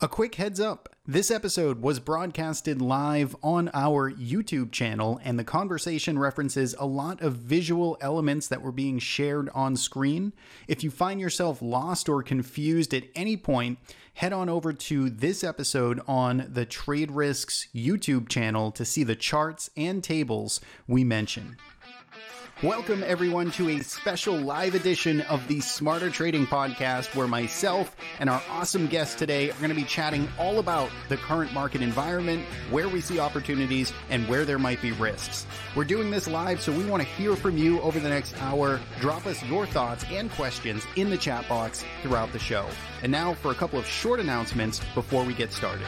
A quick heads up this episode was broadcasted live on our YouTube channel, and the conversation references a lot of visual elements that were being shared on screen. If you find yourself lost or confused at any point, head on over to this episode on the Trade Risks YouTube channel to see the charts and tables we mention. Welcome, everyone, to a special live edition of the Smarter Trading Podcast, where myself and our awesome guest today are going to be chatting all about the current market environment, where we see opportunities, and where there might be risks. We're doing this live, so we want to hear from you over the next hour. Drop us your thoughts and questions in the chat box throughout the show. And now for a couple of short announcements before we get started.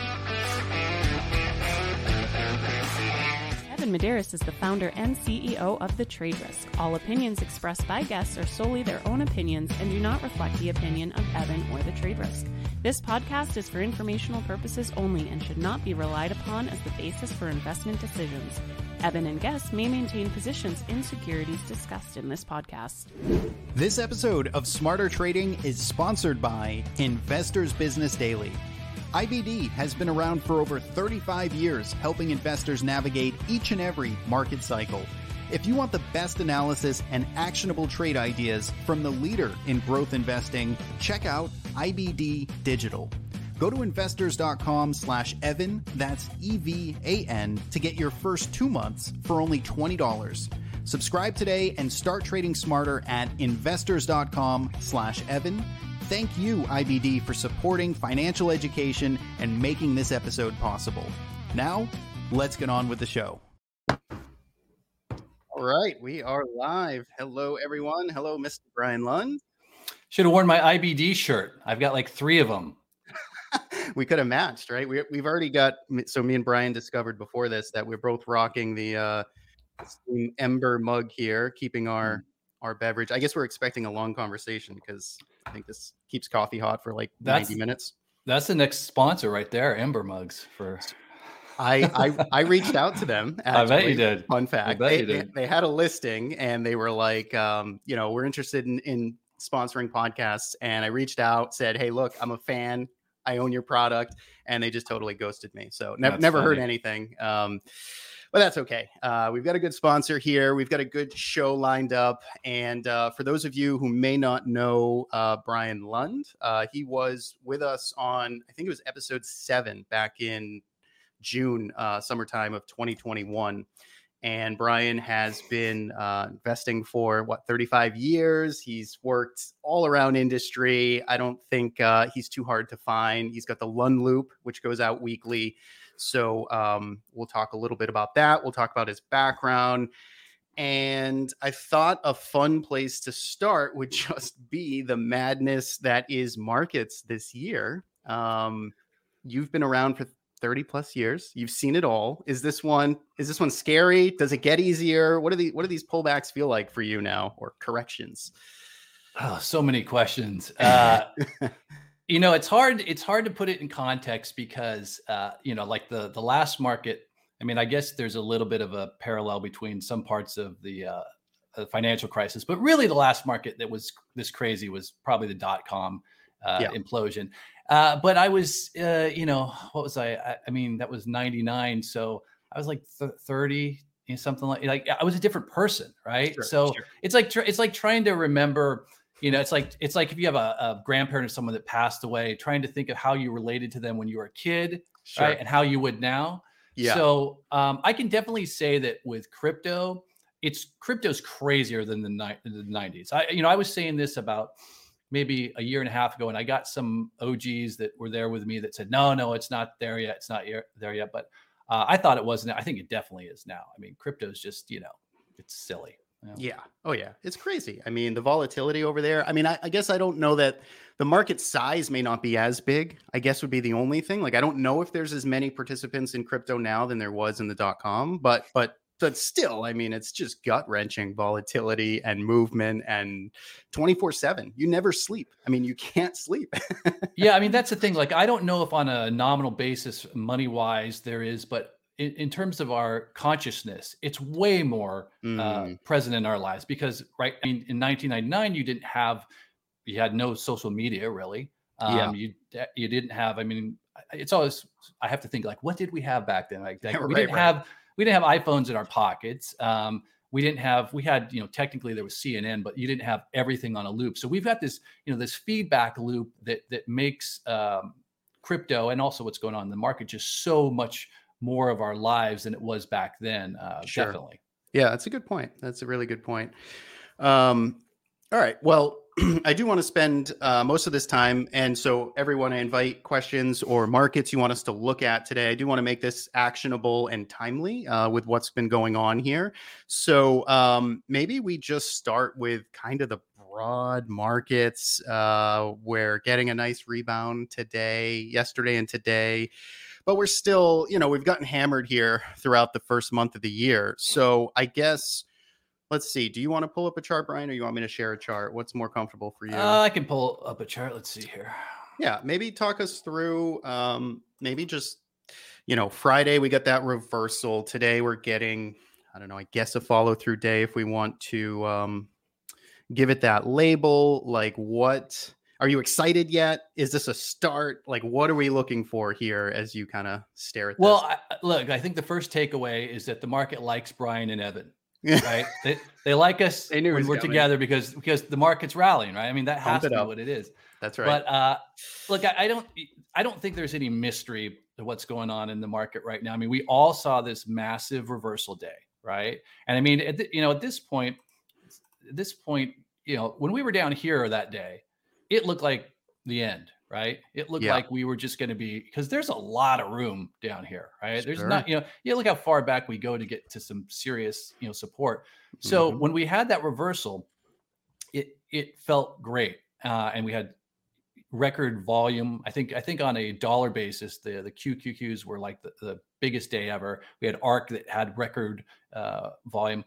Evan Medeiros is the founder and CEO of The Trade Risk. All opinions expressed by guests are solely their own opinions and do not reflect the opinion of Evan or The Trade Risk. This podcast is for informational purposes only and should not be relied upon as the basis for investment decisions. Evan and guests may maintain positions in securities discussed in this podcast. This episode of Smarter Trading is sponsored by Investors Business Daily. IBD has been around for over 35 years, helping investors navigate each and every market cycle. If you want the best analysis and actionable trade ideas from the leader in growth investing, check out IBD Digital. Go to investors.com slash Evan, that's E V A N, to get your first two months for only $20. Subscribe today and start trading smarter at investors.com slash Evan thank you, IBD, for supporting financial education and making this episode possible. Now, let's get on with the show. All right, we are live. Hello, everyone. Hello, Mr. Brian Lund. Should have worn my IBD shirt. I've got like three of them. we could have matched, right? We, we've already got, so me and Brian discovered before this that we're both rocking the uh, Ember mug here, keeping our mm our beverage. I guess we're expecting a long conversation because I think this keeps coffee hot for like that's, 90 minutes. That's the next sponsor right there, Ember Mugs for I, I I reached out to them. Actually. I bet you did. Fun fact. They, they, they, had a listing and they were like, um, you know, we're interested in, in sponsoring podcasts. And I reached out, said, Hey, look, I'm a fan. I own your product. And they just totally ghosted me. So ne- never funny. heard anything. Um, but that's okay. Uh, we've got a good sponsor here. We've got a good show lined up. And uh, for those of you who may not know uh, Brian Lund, uh, he was with us on, I think it was episode seven back in June, uh, summertime of 2021. And Brian has been uh, investing for what 35 years. He's worked all around industry. I don't think he's too hard to find. He's got the Lund Loop, which goes out weekly. So um, we'll talk a little bit about that. We'll talk about his background. And I thought a fun place to start would just be the madness that is markets this year. Um, you've been around for 30 plus years. You've seen it all. Is this one is this one scary? Does it get easier? What are the what do these pullbacks feel like for you now or corrections? Oh, so many questions. Uh, you know it's hard it's hard to put it in context because uh, you know like the the last market i mean i guess there's a little bit of a parallel between some parts of the uh, financial crisis but really the last market that was this crazy was probably the dot com uh, yeah. implosion uh, but i was uh, you know what was I, I, I mean that was 99 so i was like th- 30 you know, something like like i was a different person right sure, so sure. it's like it's like trying to remember you know it's like it's like if you have a, a, grandparent or someone that passed away trying to think of how you related to them when you were a kid sure. right and how you would now. Yeah. So um, i can definitely say that with crypto it's crypto's crazier than the, ni- the 90s i you know i was saying this about maybe a year and a half ago and i got some og's that were there with me that said no no it's not there yet it's not there yet but uh, i thought it wasn't i think it definitely is now. I mean crypto's just you know it's silly yeah. yeah. Oh, yeah. It's crazy. I mean, the volatility over there. I mean, I, I, guess I don't know that the market size may not be as big. I guess would be the only thing. Like, I don't know if there's as many participants in crypto now than there was in the dot com, but but but still, I mean, it's just gut wrenching volatility and movement and 24 7. You never sleep. I mean, you can't sleep. yeah. I mean, that's the thing. Like, I don't know if on a nominal basis, money wise, there is, but in, in, terms of our consciousness, it's way more mm. uh, present in our lives because, right? I mean, in 1999, you didn't have, you had no social media really. Um, yeah. You you didn't have. I mean, it's always I have to think like, what did we have back then? Like, like we didn't right. have we didn't have iPhones in our pockets. Um, we didn't have we had you know technically there was CNN, but you didn't have everything on a loop. So we've got this you know this feedback loop that that makes um, crypto and also what's going on in the market just so much more of our lives than it was back then. Uh, Sure. Definitely. Yeah, that's a good point. That's a really good point. Um, all right. Well, I do want to spend uh, most of this time, and so everyone, I invite questions or markets you want us to look at today. I do want to make this actionable and timely uh, with what's been going on here. So um, maybe we just start with kind of the broad markets. Uh, we're getting a nice rebound today, yesterday, and today but we're still, you know, we've gotten hammered here throughout the first month of the year. So I guess let's see. Do you want to pull up a chart, Brian, or you want me to share a chart? What's more comfortable for you? Uh, I can pull up a chart. Let's see here. yeah, maybe talk us through. Um, maybe just you know, Friday we got that reversal. Today we're getting, I don't know, I guess a follow through day if we want to um, give it that label. Like, what are you excited yet? Is this a start? Like, what are we looking for here as you kind of stare at this? Well, I- look, I think the first takeaway is that the market likes Brian and Evan, right? they, they like us They knew when we're coming. together because because the market's rallying, right? I mean, that has Pump to be what it is. That's right. But uh, look, I, I don't I don't think there's any mystery to what's going on in the market right now. I mean, we all saw this massive reversal day, right? And I mean, at the, you know, at this point, at this point, you know, when we were down here that day, it looked like the end, right? It looked Yeah. like we were just going to be because there's a lot of room down here, right? There's not, you know, you look how far back we go to get to some serious, you know, support. So Mhm. when we had that reversal, it it felt great, uh, and we had record volume. I think I think on a dollar basis, the the QQQs were like the, the biggest day ever. We had ARK that had record uh, volume,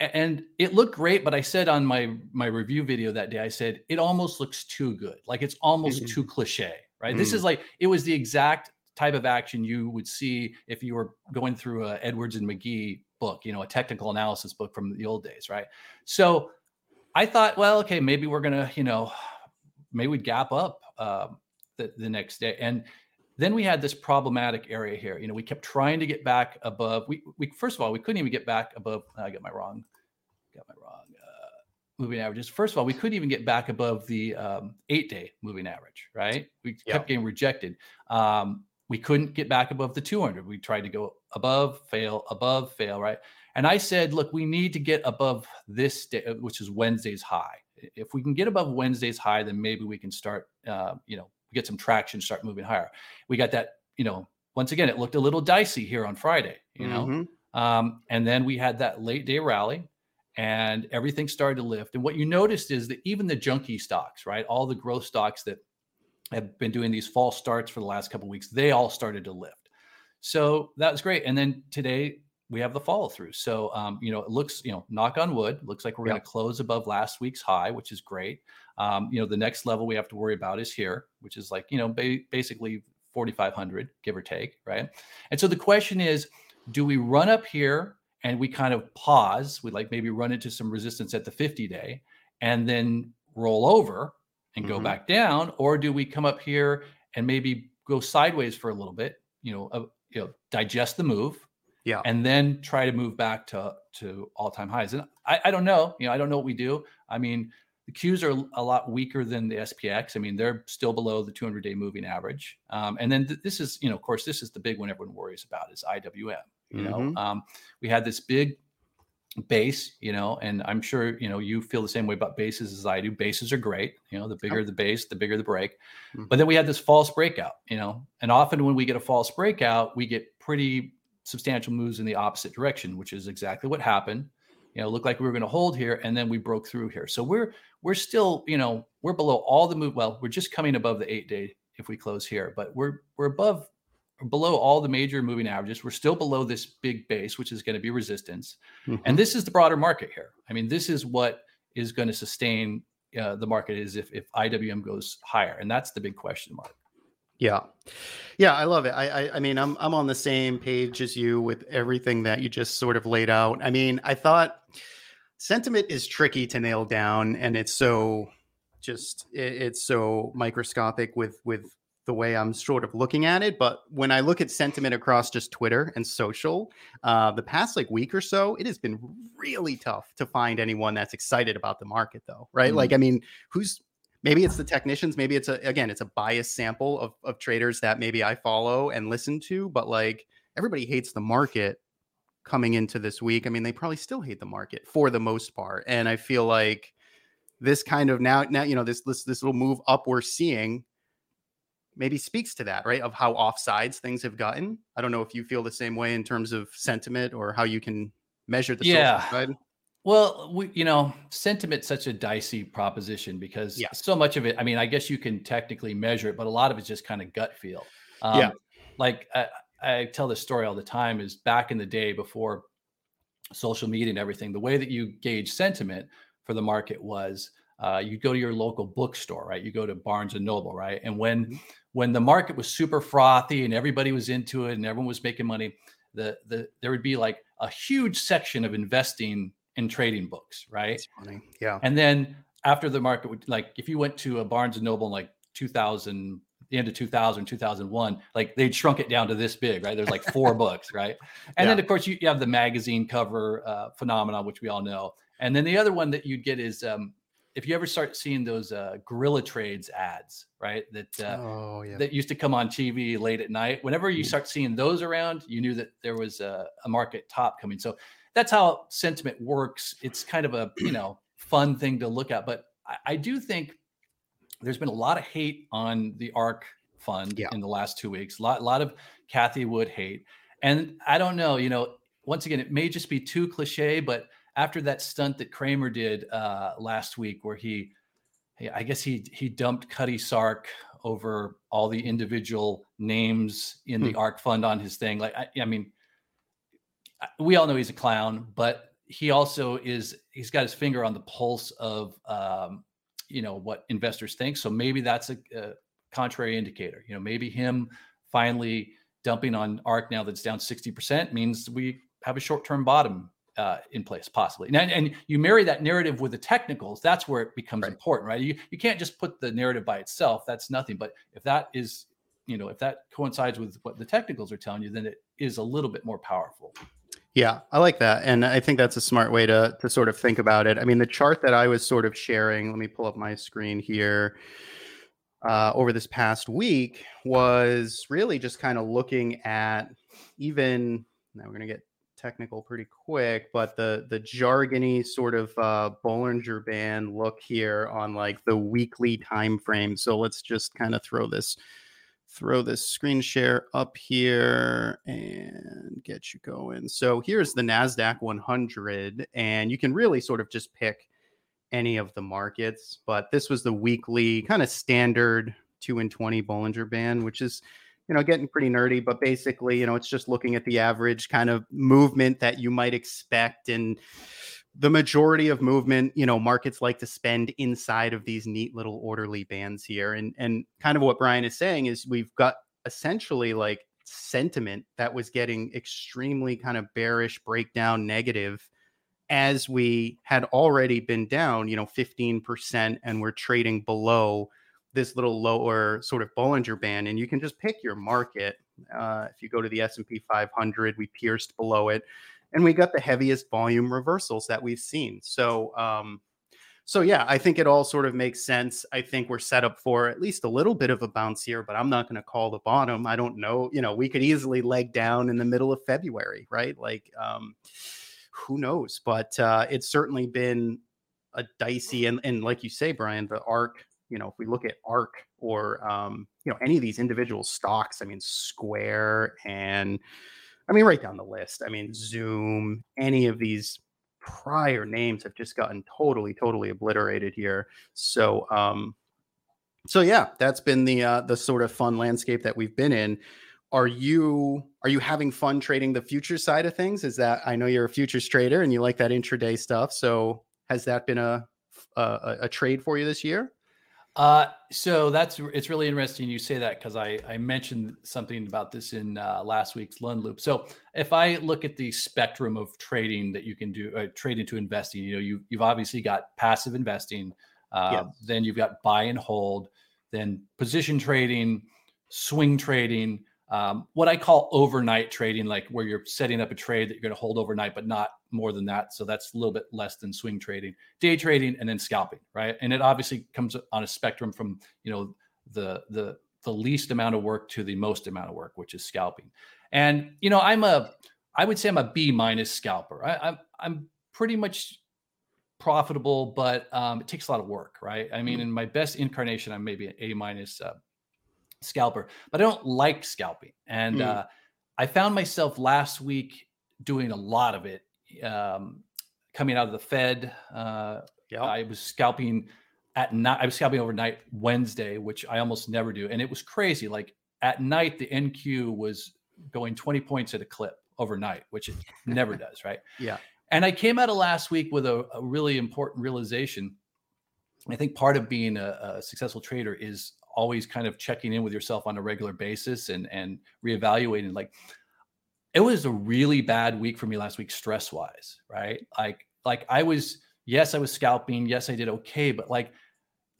and it looked great. But I said on my my review video that day, I said it almost looks too good, like it's almost Mhm. too cliche, right? This is like it was the exact type of action you would see if you were going through a Edwards and Magee book, you know, a technical analysis book from the old days, right? So I thought, well, okay, maybe we're gonna, you know, maybe we'd gap up um, the, the next day. And then we had this problematic area here. You know, we kept trying to get back above. We, we first of all, we couldn't even get back above. I got my wrong, got my wrong uh, moving averages. First of all, we couldn't even get back above the um, eight-day moving average. Right? We Yeah. kept getting rejected. Um, we couldn't get back above the 200. We tried to go above, fail, above, fail. Right? And I said, look, we need to get above this day, uh, which is Wednesday's high. If we can get above Wednesday's high, then maybe we can start, uh, you know, get some traction, start moving higher. We got that, you know, once again, it looked a little dicey here on Friday, you know, Mhm. um, and then we had that late day rally and everything started to lift. And what you noticed is that even the junkie stocks, right, all the growth stocks that have been doing these false starts for the last couple of weeks, they all started to lift. So that was great. And then today we have the follow through. So um, you know, it looks, you know, knock on wood, looks like we're Yeah. going to close above last week's high, which is great. Um, you know, the next level we have to worry about is here, which is like, you know, ba- basically 4,500, give or take, right? And so the question is, do we run up here and we kind of pause? We like maybe run into some resistance at the 50 day and then roll over and go Mhm. back down, or do we come up here and maybe go sideways for a little bit? You know, uh, you know, digest the move, Yeah. and then try to move back to to all time highs. And I, I don't know, you know, I don't know what we do. I mean, the Qs are a lot weaker than the SPX. I mean, they're still below the 200 day moving average. Um, and then th- this is, you know, of course, this is the big one everyone worries about is IWM. You know, Mhm. um, we had this big base, you know, and I'm sure, you know, you feel the same way about bases as I do. Bases are great. You know, the bigger the base, the bigger the break. Mhm. But then we had this false breakout, you know, and often when we get a false breakout, we get pretty substantial moves in the opposite direction, which is exactly what happened. You know, looked like we were going to hold here and then we broke through here. So we're we're still, you know, we're below all the move. Well, we're just coming above the eight day if we close here, but we're we're above below all the major moving averages. We're still below this big base, which is going to be resistance. Mhm. And this is the broader market here. I mean, this is what is going to sustain uh, the market is if if IWM goes higher, and that's the big question mark. Yeah. Yeah, I love it. I, I I mean, I'm I'm on the same page as you with everything that you just sort of laid out. I mean, I thought sentiment is tricky to nail down and it's so just it, it's so microscopic with with the way I'm sort of looking at it. But when I look at sentiment across just Twitter and social, uh, the past like week or so, it has been really tough to find anyone that's excited about the market, though, right? Mm-hmm. Like, I mean, who's maybe it's the technicians, maybe it's a again, it's a biased sample of of traders that maybe I follow and listen to, but like everybody hates the market coming into this week. I mean, they probably still hate the market for the most part, and I feel like this kind of now now you know this this this little move up we're seeing maybe speaks to that, right? Of how offsides things have gotten. I don't know if you feel the same way in terms of sentiment or how you can measure the yeah. Well, we, you know, sentiment's such a dicey proposition because yeah. so much of it. I mean, I guess you can technically measure it, but a lot of it's just kind of gut feel. Um, yeah. Like I, I tell this story all the time. Is back in the day before social media and everything, the way that you gauge sentiment for the market was uh, you go to your local bookstore, right? You go to Barnes and Noble, right? And when mm-hmm when the market was super frothy and everybody was into it and everyone was making money, the the there would be like a huge section of investing in trading books, right? Yeah. And then after the market would like if you went to a Barnes and Noble in like 2000 the end of 2000 2001 like they'd shrunk it down to this big right there's like four books right and yeah. then of course you, you have the magazine cover uh, phenomenon which we all know and then the other one that you'd get is um, if you ever start seeing those uh, gorilla trades ads, right? That uh, oh, yeah. that used to come on TV late at night. Whenever you mm. start seeing those around, you knew that there was a, a market top coming. So that's how sentiment works. It's kind of a you know fun thing to look at, but I, I do think there's been a lot of hate on the ARK fund yeah. in the last two weeks. A lot, a lot of Cathie Wood hate, and I don't know. You know, once again, it may just be too cliche, but after that stunt that Cramer did uh, last week, where he, I guess he he dumped Cutty Sark over all the individual names in the hmm. ARK fund on his thing. Like, I, I mean, we all know he's a clown, but he also is. He's got his finger on the pulse of, um, you know, what investors think. So maybe that's a, a contrary indicator. You know, maybe him finally dumping on ARK now that's down 60% means we have a short-term bottom uh, in place, possibly. And, and you marry that narrative with the technicals, that's where it becomes right. important, right? You, you can't just put the narrative by itself. That's nothing. But if that is, you know, if that coincides with what the technicals are telling you, then it is a little bit more powerful. Yeah, I like that. And I think that's a smart way to to sort of think about it. I mean, the chart that I was sort of sharing, let me pull up my screen here. Uh, over this past week was really just kind of looking at even now we're going to get technical pretty quick, but the the jargony sort of uh, Bollinger Band look here on like the weekly time frame. So let's just kind of throw this throw this screen share up here and get you going. So here's the Nasdaq 100, and you can really sort of just pick any of the markets, but this was the weekly kind of standard two and 20 Bollinger Band, which is you know, getting pretty nerdy, but basically, you know, it's just looking at the average kind of movement that you might expect. And the majority of movement, you know, markets like to spend inside of these neat little orderly bands here. And and kind of what Brian is saying is we've got essentially like sentiment that was getting extremely kind of bearish, breakdown, negative as we had already been down, you know, 15% and we're trading below this little lower sort of Bollinger Band, and you can just pick your market. Uh, if you go to the S&P 500, we pierced below it, and we got the heaviest volume reversals that we've seen. So, um, so yeah, I think it all sort of makes sense. I think we're set up for at least a little bit of a bounce here, but I'm not going to call the bottom. I don't know. You know, we could easily leg down in the middle of February, right? Like, um, who knows? But uh, it's certainly been a dicey and and like you say, Brian, the ARK. you know, if we look at ARK or um, you know any of these individual stocks, I mean Square and I mean right down the list. I mean Zoom, any of these prior names have just gotten totally, totally obliterated here. So um, so yeah, that's been the uh, the sort of fun landscape that we've been in. Are you are you having fun trading the future side of things? Is that I know you're a futures trader and you like that intraday stuff. So has that been a a, a trade for you this year? Uh, so that's it's really interesting you say that because I I mentioned something about this in uh, last week's Lund Loop. So if I look at the spectrum of trading that you can do, uh, trading to investing, you know, you you've obviously got passive investing, uh, then you've got buy and hold, then position trading, swing trading, um, what I call overnight trading, like where you're setting up a trade that you're going to hold overnight, but not more than that. So that's a little bit less than swing trading, day trading, and then scalping, right? And it obviously comes on a spectrum from you know the the the least amount of work to the most amount of work, which is scalping. And you know, I'm a I would say I'm a B minus scalper. I, I'm I'm pretty much profitable, but um, it takes a lot of work, right? I mean, mm-hmm. in my best incarnation, I'm maybe an A minus uh, scalper, but I don't like scalping. And mm. uh, I found myself last week doing a lot of it. Um, coming out of the Fed, uh, yep. I was scalping at night. I was scalping overnight Wednesday, which I almost never do, and it was crazy. Like at night, the NQ was going 20 points at a clip overnight, which it never does, right? Yeah. And I came out of last week with a, a really important realization. I think part of being a, a, successful trader is always kind of checking in with yourself on a regular basis and and reevaluating. Like, it was a really bad week for me last week, stress wise, right? Like, like I was, yes, I was scalping, yes, I did okay, but like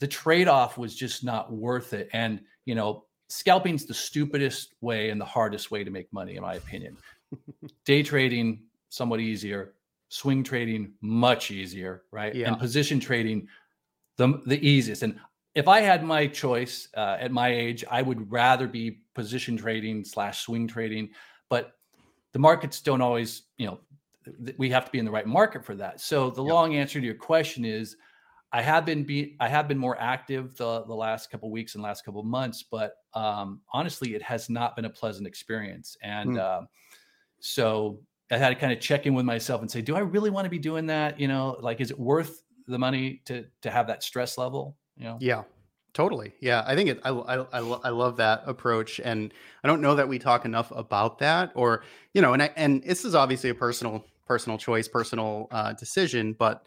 the trade off was just not worth it. And you know, scalping's the stupidest way and the hardest way to make money, in my opinion. Day trading somewhat easier swing trading much easier, right? Yeah. And position trading the the easiest. And if I had my choice uh, at my age, I would rather be position trading slash swing trading. But the markets don't always, you know, th- we have to be in the right market for that. So the yep. long answer to your question is, I have been be I have been more active the the last couple weeks and last couple months, but um, honestly, it has not been a pleasant experience. And mm. uh, so I had to kind of check in with myself and say, do I really want to be doing that? You know, like, is it worth the money to to have that stress level? You know? Yeah, totally. Yeah, I think it. I I I, I love that approach, and I don't know that we talk enough about that, or you know, and I and this is obviously a personal personal choice, personal uh, decision, but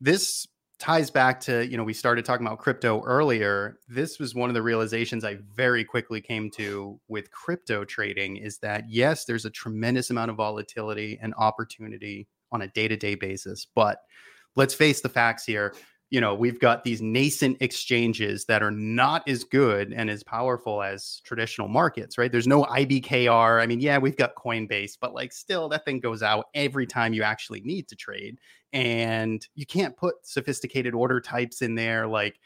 this ties back to you know we started talking about crypto earlier this was one of the realizations i very quickly came to with crypto trading is that yes there's a tremendous amount of volatility and opportunity on a day-to-day basis but let's face the facts here you know we've got these nascent exchanges that are not as good and as powerful as traditional markets right? There's no ibkr i mean yeah we've got coinbase but like still that thing goes out every time you actually need to trade and you can't put sophisticated order types in there like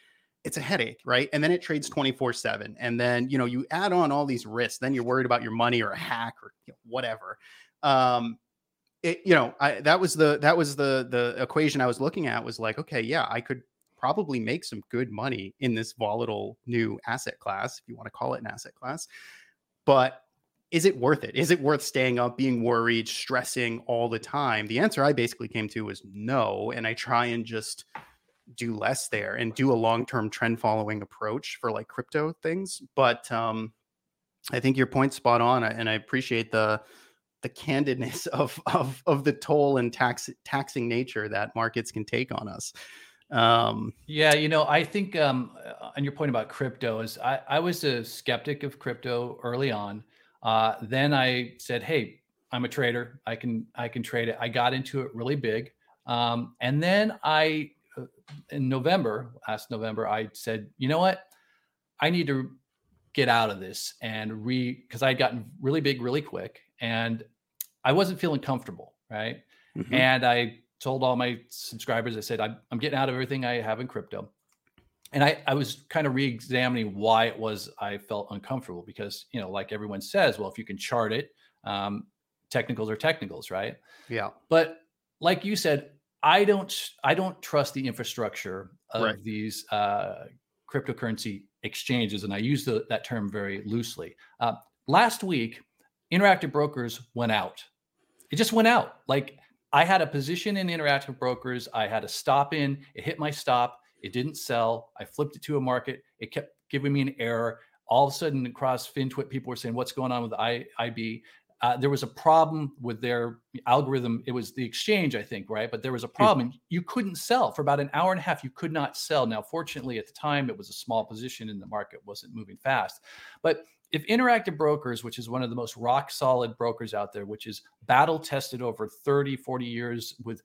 it's a headache right? And then it trades 24 7 and then you know you add on all these risks then you're worried about your money or a hack or you know, whatever. Um it, you know, I, that was the that was the the equation I was looking at was like, okay, yeah, I could probably make some good money in this volatile new asset class, if you want to call it an asset class. But is it worth it? Is it worth staying up, being worried, stressing all the time? The answer I basically came to was no. And I try and just do less there and do a long-term trend following approach for like crypto things. But um I think your point's spot on. And I appreciate the the candidness of of of the toll and tax taxing nature that markets can take on us. Um, yeah, you know, I think um, on your point about crypto is I, I was a skeptic of crypto early on. Uh, then I said, "Hey, I'm a trader. I can I can trade it." I got into it really big, um, and then I uh, in November last November I said, "You know what? I need to get out of this and re because I had gotten really big really quick and I wasn't feeling comfortable, right? Mm-hmm. And I told all my subscribers, I said, I'm, I'm getting out of everything I have in crypto. And I, I was kind of re-examining why it was I felt uncomfortable because, you know, like everyone says, well, if you can chart it, um, technicals are technicals, right? Yeah. But like you said, I don't I don't trust the infrastructure of right. these uh, cryptocurrency exchanges, and I use the, that term very loosely. Uh, last week, Interactive Brokers went out. It just went out. Like I had a position in Interactive Brokers. I had a stop in. It hit my stop. It didn't sell. I flipped it to a market. It kept giving me an error. All of a sudden, across FinTwit, people were saying, "What's going on with I, IB?" Uh, there was a problem with their algorithm. It was the exchange, I think, right? But there was a hmm. problem. You couldn't sell for about an hour and a half. You could not sell. Now, fortunately, at the time, it was a small position and the market wasn't moving fast. But if Interactive Brokers, which is one of the most rock solid brokers out there, which is battle tested over 30, 40 years with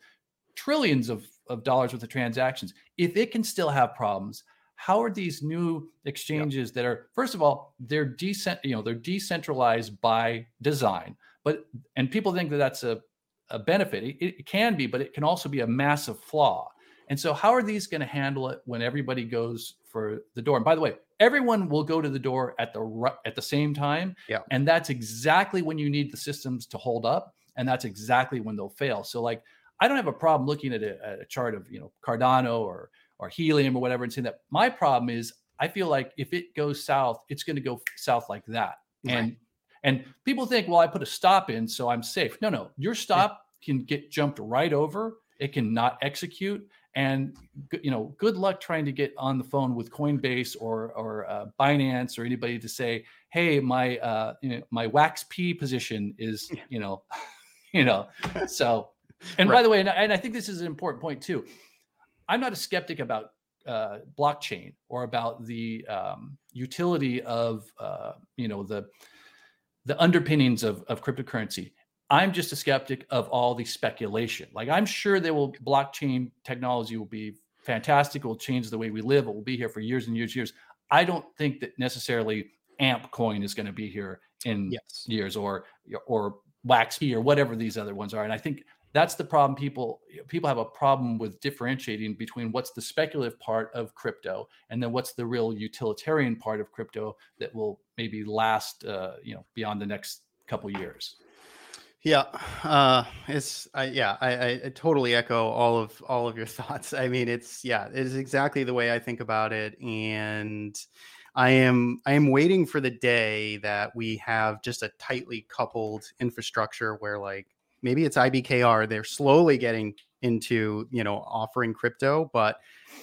trillions of, of dollars worth of transactions, if it can still have problems, how are these new exchanges that are first of all they're decent you know they're decentralized by design but and people think that that's a, a benefit. It, it can be but it can also be a massive flaw. And so how are these going to handle it when everybody goes for the door and by the way everyone will go to the door at the at the same time yeah and that's exactly when you need the systems to hold up and that's exactly when they'll fail so like i don't have a problem looking at a, a chart of you know cardano or or helium or whatever and saying that my problem is I feel like if it goes south, it's going to go south like that. Right. And and people think, well, I put a stop in, so I'm safe. No, no, your stop yeah. can get jumped right over. It can not execute. And you know, good luck trying to get on the phone with Coinbase or or uh, Binance or anybody to say, hey, my uh, you know, my WAXP position is you know, you know. So, and right. by the way, and, and I think this is an important point too. I'm not a skeptic about uh, blockchain or about the um, utility of uh, you know the the underpinnings of, of cryptocurrency. I'm just a skeptic of all the speculation. Like I'm sure they will blockchain technology will be fantastic. It will change the way we live. It will be here for years and years, and years. I don't think that necessarily AMP coin is going to be here in yes. years or or WAXP or whatever these other ones are. And I think that's the problem people people have a problem with differentiating between what's the speculative part of crypto and then what's the real utilitarian part of crypto that will maybe last uh, you know beyond the next couple years yeah uh it's i yeah I, I totally echo all of all of your thoughts i mean it's yeah it is exactly the way i think about it and I am I am waiting for the day that we have just a tightly coupled infrastructure where like maybe it's IBKR. They're slowly getting into, you know, offering crypto, but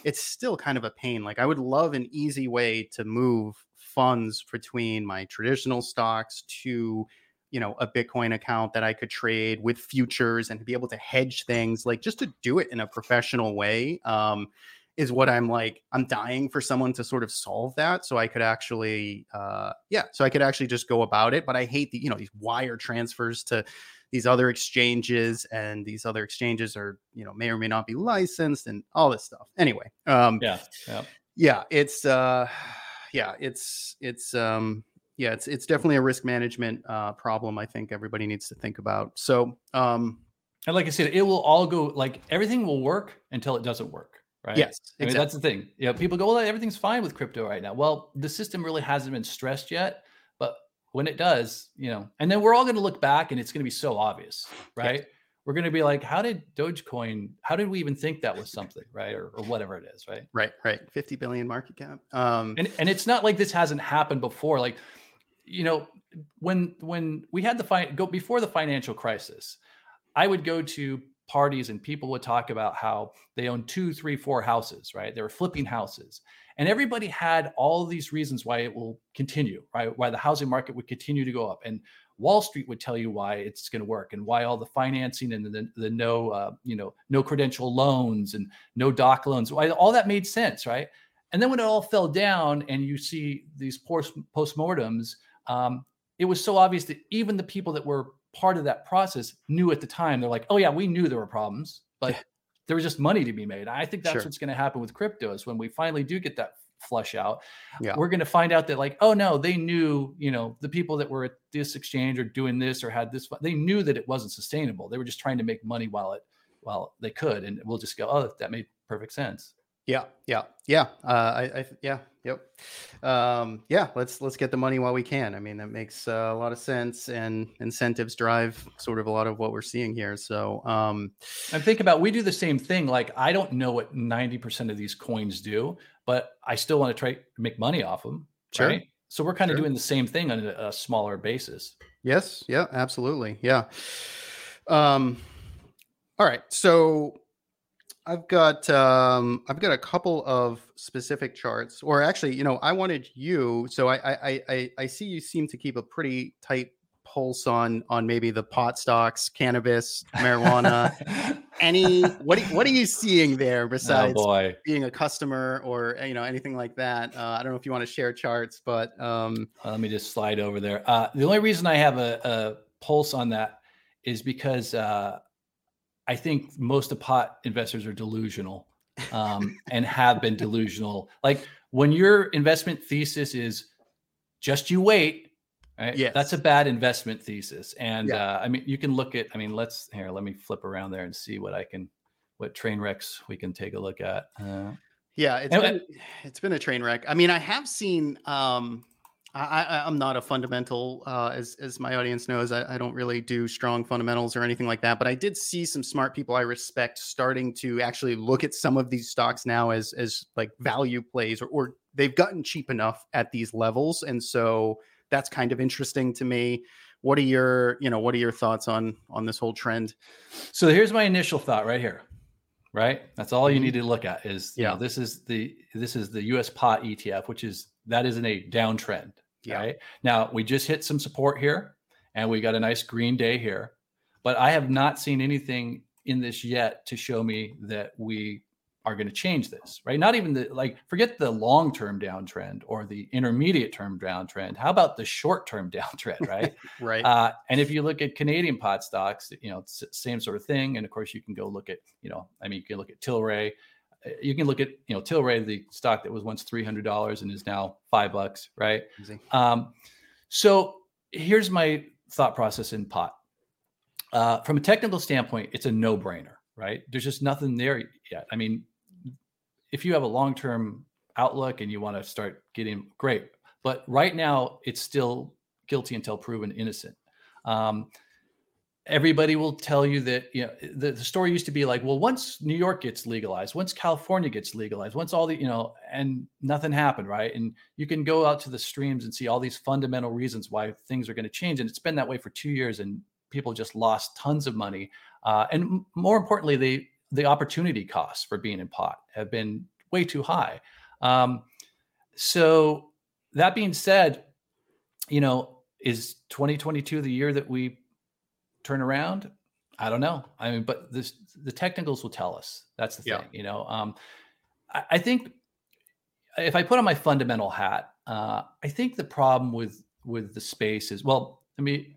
it's still kind of a pain. Like I would love an easy way to move funds between my traditional stocks to you know a bitcoin account that i could trade with futures and be able to hedge things like just to do it in a professional way um, is what i'm like i'm dying for someone to sort of solve that so i could actually uh, yeah so i could actually just go about it but i hate the you know these wire transfers to these other exchanges and these other exchanges are you know may or may not be licensed and all this stuff. Anyway um yeah yeah. yeah it's uh yeah it's it's um yeah it's it's definitely a risk management uh problem i think everybody needs to think about so um and like i said it will all go like everything will work until it doesn't work right yes exactly. I mean, that's the thing yeah people go well everything's fine with crypto right now well the system really hasn't been stressed yet but when it does, you know, and then we're all going to look back and it's going to be so obvious, right? Yes. We're going to be like, how did Dogecoin, how did we even think that was something, right? Or, or whatever it is, right? Right, right. 50 billion market cap. Um, and, and it's not like this hasn't happened before. Like, you know, when, when we had the fi- go before the financial crisis, I would go to parties and people would talk about how they own two, three, four houses, right? They were flipping houses. And everybody had all these reasons why it will continue, right? Why the housing market would continue to go up. And Wall Street would tell you why it's going to work and why all the financing and the, the no, uh, you know, no credential loans and no doc loans, why all that made sense, right? And then when it all fell down and you see these post postmortems, um, it was so obvious that even the people that were part of that process knew at the time, they're like, oh yeah, we knew there were problems, but there was just money to be made. I think that's sure. what's going to happen with crypto is when we finally do get that flush out, yeah. we're going to find out that like, oh no, they knew, you know, the people that were at this exchange or doing this or had this, they knew that it wasn't sustainable. They were just trying to make money while it, while they could. And we'll just go, oh, that made perfect sense. Yeah, yeah, yeah. Uh, I, I, yeah, yep. Um, yeah, let's let's get the money while we can. I mean, that makes uh, a lot of sense, and incentives drive sort of a lot of what we're seeing here. So, um, and think about we do the same thing. Like, I don't know what ninety percent of these coins do, but I still want to try to make money off them. Sure. Right? So we're kind of sure. doing the same thing on a, a smaller basis. Yes. Yeah. Absolutely. Yeah. Um. All right. So I've got um, I've got a couple of specific charts, or actually, you know, I wanted you. So I I I, I see you seem to keep a pretty tight pulse on on maybe the pot stocks, cannabis, marijuana. Any what what are you seeing there oh, besides oh being a customer or you know anything like that? Uh, I don't know if you want to share charts, but um, uh, let me just slide over there. Uh, the only reason I have a, a pulse on that is because uh, I think most of pot investors are delusional. um, and have been delusional. Like when your investment thesis is just you wait, right? Yes. That's a bad investment thesis. And Yeah. uh, I mean, you can look at, I mean, let's here, let me flip around there and see what I can, what train wrecks we can take a look at. Uh, Yeah, it's And- been it's been a train wreck. I mean, I have seen. Um, I, I'm not a fundamental, uh, as as my audience knows. I, I don't really do strong fundamentals or anything like that. But I did see some smart people I respect starting to actually look at some of these stocks now as as like value plays, or, or they've gotten cheap enough at these levels, and so that's kind of interesting to me. What are your you know what are your thoughts on on this whole trend? So here's my initial thought right here. Right? That's all you Mhm. need to look at is you know, Yeah. this is the this is the US pot ETF, which is that is in a downtrend. Yeah. Right. Now we just hit some support here and we got a nice green day here. But I have not seen anything in this yet to show me that we are going to change this, right? Not even the like forget the long-term downtrend or the intermediate term downtrend. How about the short-term downtrend, right? Right. Uh, and if you look at Canadian pot stocks, you know, same sort of thing. And of course, you can go look at, you know, I mean, you can look at Tilray. You can look at, you know, Tilray, the stock that was once three hundred dollars and is now five bucks, right? Um, so here's my thought process in pot. Uh, from a technical standpoint, it's a no-brainer, right? There's just nothing there yet. I mean, if you have a long-term outlook and you want to start getting great, but right now it's still guilty until proven innocent. Um, everybody will tell you that you know the, the story used to be like, well, once New York gets legalized, once California gets legalized, once all the you know, and nothing happened, right? And you can go out to the streams and see all these fundamental reasons why things are going to change, and it's been that way for two years, and people just lost tons of money, uh, and more importantly, the the opportunity costs for being in pot have been way too high. Um, so that being said, you know, is 2022 the year that we turn around? I don't know. I mean, but this the technicals will tell us. That's the Yeah. thing, you know. Um, I, I think if I put on my fundamental hat, uh, I think the problem with with the space is well, I mean,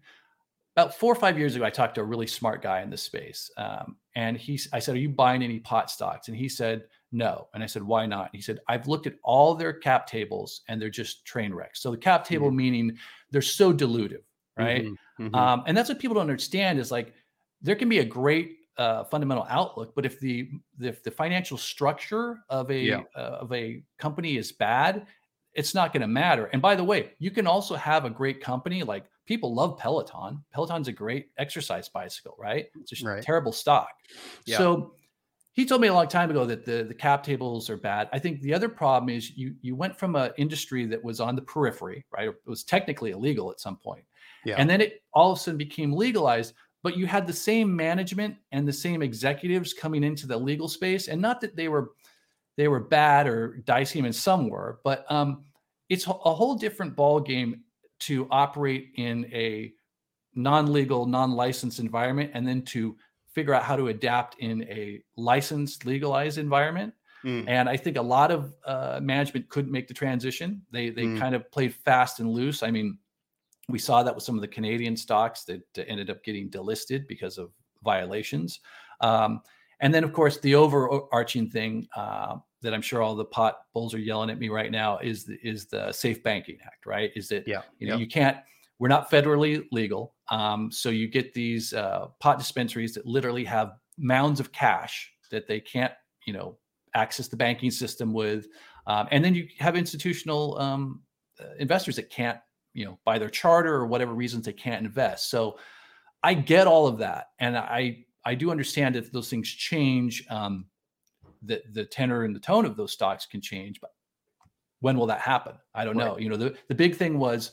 about four or five years ago, I talked to a really smart guy in this space, um, and he, I said, "Are you buying any pot stocks?" And he said, "No." And I said, "Why not?" And he said, "I've looked at all their cap tables, and they're just train wrecks." So the cap table meaning they're so dilutive, right? Mhm, mhm. Um, and that's what people don't understand is like there can be a great uh, fundamental outlook, but if the if the financial structure of a Yeah. uh, of a company is bad, it's not going to matter. And by the way, you can also have a great company like people love Peloton. Peloton's a great exercise bicycle, right? It's just Right. terrible stock. Yeah. So he told me a long time ago that the the cap tables are bad. I think the other problem is you you went from an industry that was on the periphery, right? It was technically illegal at some point. Yeah. And then it all of a sudden became legalized, but you had the same management and the same executives coming into the legal space. And not that they were they were bad or dicey, and some were, but um, it's a whole different ball game to operate in a non-legal, non-licensed environment, and then to figure out how to adapt in a licensed, legalized environment. Mm. And I think a lot of uh, management couldn't make the transition. They they Mm. kind of played fast and loose. I mean, we saw that with some of the Canadian stocks that ended up getting delisted because of violations. Um, and then, of course, the overarching thing uh, that I'm sure all the pot bulls are yelling at me right now is the, is the Safe Banking Act, right? Is that Yeah. you know you can't. We're not federally legal, um, so you get these uh, pot dispensaries that literally have mounds of cash that they can't, you know, access the banking system with, um, and then you have institutional um, uh, investors that can't, you know, by their charter or whatever reasons they can't invest. So I get all of that, and I I do understand that those things change, um, the the tenor and the tone of those stocks can change. But when will that happen? I don't know. You know, the the big thing was,